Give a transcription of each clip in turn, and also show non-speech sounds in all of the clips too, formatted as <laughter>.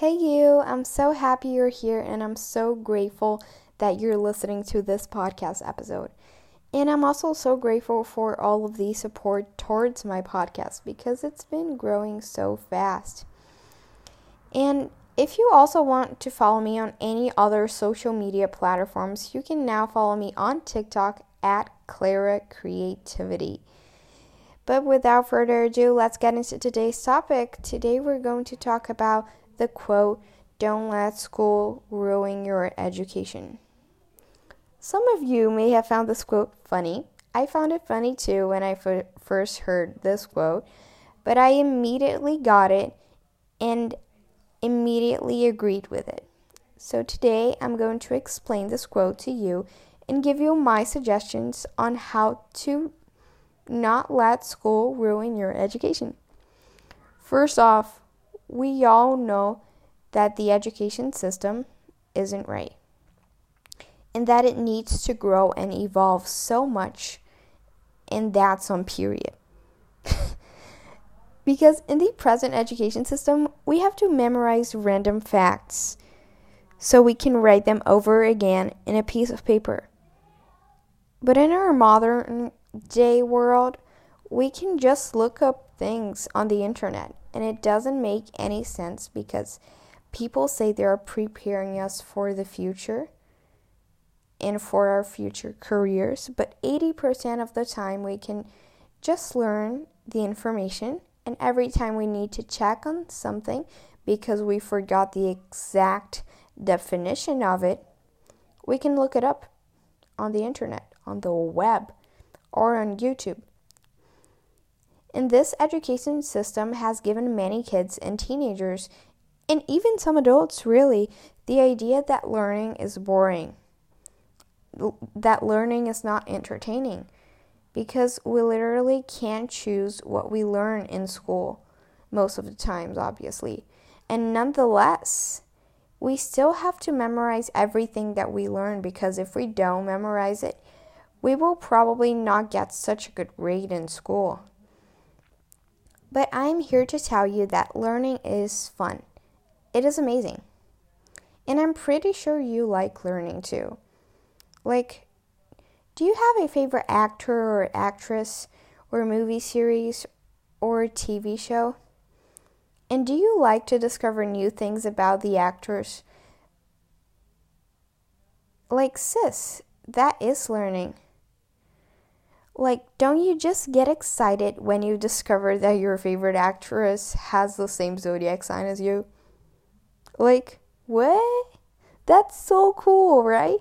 Hey, you, I'm so happy you're here and I'm so grateful that you're listening to this podcast episode. And I'm also so grateful for all of the support towards my podcast because it's been growing so fast. And if you also want to follow me on any other social media platforms, you can now follow me on TikTok at Clara Creativity. But without further ado, let's get into today's topic. Today we're going to talk about the quote, Don't let school ruin your education. Some of you may have found this quote funny. I found it funny too when I f- first heard this quote, but I immediately got it and immediately agreed with it. So today I'm going to explain this quote to you and give you my suggestions on how to not let school ruin your education. First off, we all know that the education system isn't right and that it needs to grow and evolve so much, and that's on period. <laughs> because in the present education system, we have to memorize random facts so we can write them over again in a piece of paper. But in our modern day world, we can just look up things on the internet, and it doesn't make any sense because people say they are preparing us for the future and for our future careers, but 80% of the time we can just learn the information, and every time we need to check on something because we forgot the exact definition of it, we can look it up on the internet, on the web, or on YouTube. And this education system has given many kids and teenagers, and even some adults really, the idea that learning is boring that learning is not entertaining because we literally can't choose what we learn in school most of the times, obviously. And nonetheless, we still have to memorize everything that we learn because if we don't memorize it, we will probably not get such a good grade in school. But I'm here to tell you that learning is fun. It is amazing. And I'm pretty sure you like learning too. Like, do you have a favorite actor or actress or movie series or TV show? And do you like to discover new things about the actors? Like, sis, that is learning. Like, don't you just get excited when you discover that your favorite actress has the same zodiac sign as you? Like, what? That's so cool, right?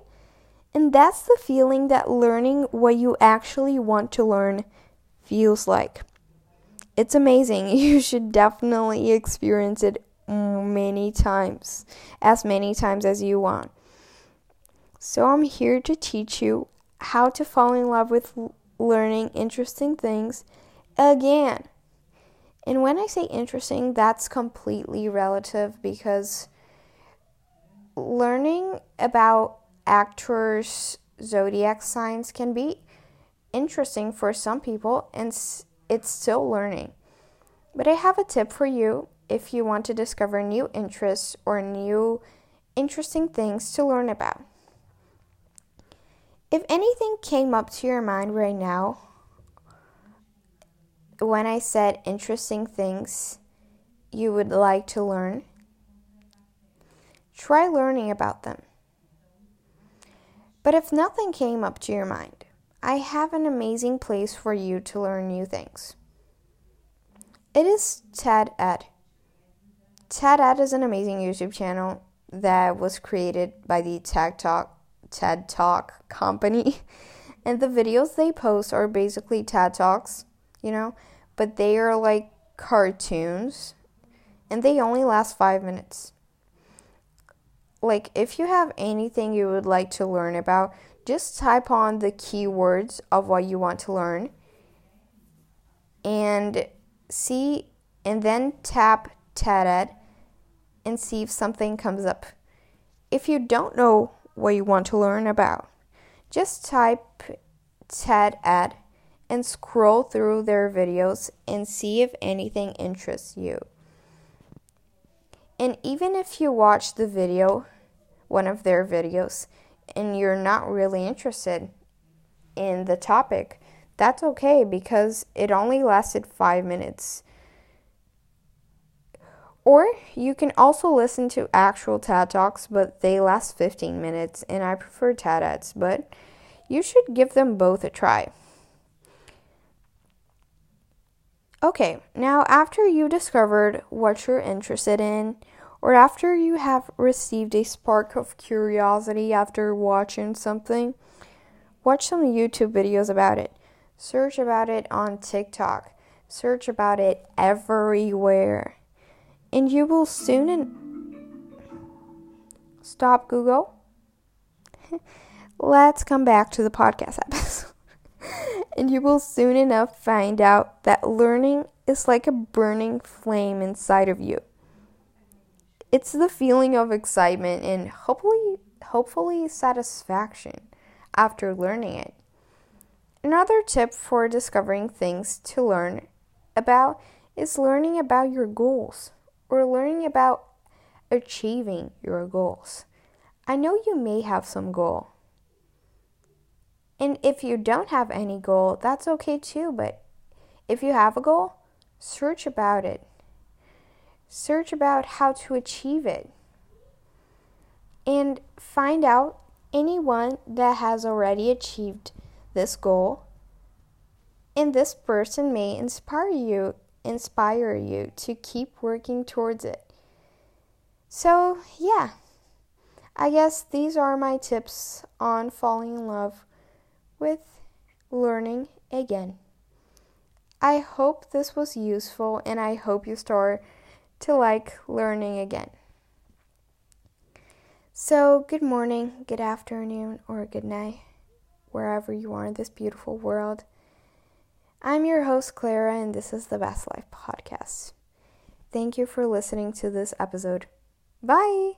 And that's the feeling that learning what you actually want to learn feels like. It's amazing. <laughs> You should definitely experience it many times, as many times as you want. So, I'm here to teach you how to fall in love with learning interesting things again. And when I say interesting, that's completely relative because learning about actors' zodiac signs can be interesting for some people and it's still learning. But I have a tip for you if you want to discover new interests or new interesting things to learn about. If anything came up to your mind right now when I said interesting things you would like to learn, try learning about them. But if nothing came up to your mind, I have an amazing place for you to learn new things. It is TED Ed. TED Ed is an amazing YouTube channel that was created by the TED Talk TED Talk company. <laughs> And the videos they post are basically TED Talks, you know, but they are like cartoons and they only last 5 minutes like if you have anything you would like to learn about, just type on the keywords of what you want to learn and see and then tap TED Ed and see if something comes up. If you don't know what you want to learn about, just type TED Ed and scroll through their videos and see if anything interests you. And even if you watch the video, one of their videos, and you're not really interested in the topic, that's okay because it only lasted five minutes. Or you can also listen to actual TED Talks, but they last 15 minutes, and I prefer TEDx, but you should give them both a try. Okay, now after you discovered what you're interested in, or after you have received a spark of curiosity after watching something, watch some YouTube videos about it. Search about it on TikTok. Search about it everywhere. And you will soon in- stop Google. <laughs> Let's come back to the podcast <laughs> episode. and you will soon enough find out that learning is like a burning flame inside of you. It's the feeling of excitement and hopefully hopefully satisfaction after learning it. Another tip for discovering things to learn about is learning about your goals or learning about achieving your goals. I know you may have some goal. And if you don't have any goal, that's okay too, but if you have a goal, search about it. Search about how to achieve it. And find out anyone that has already achieved this goal. And this person may inspire you, inspire you to keep working towards it. So, yeah. I guess these are my tips on falling in love with learning again. I hope this was useful and I hope you start to like learning again. So, good morning, good afternoon, or good night wherever you are in this beautiful world. I'm your host, Clara, and this is the Best Life Podcast. Thank you for listening to this episode. Bye!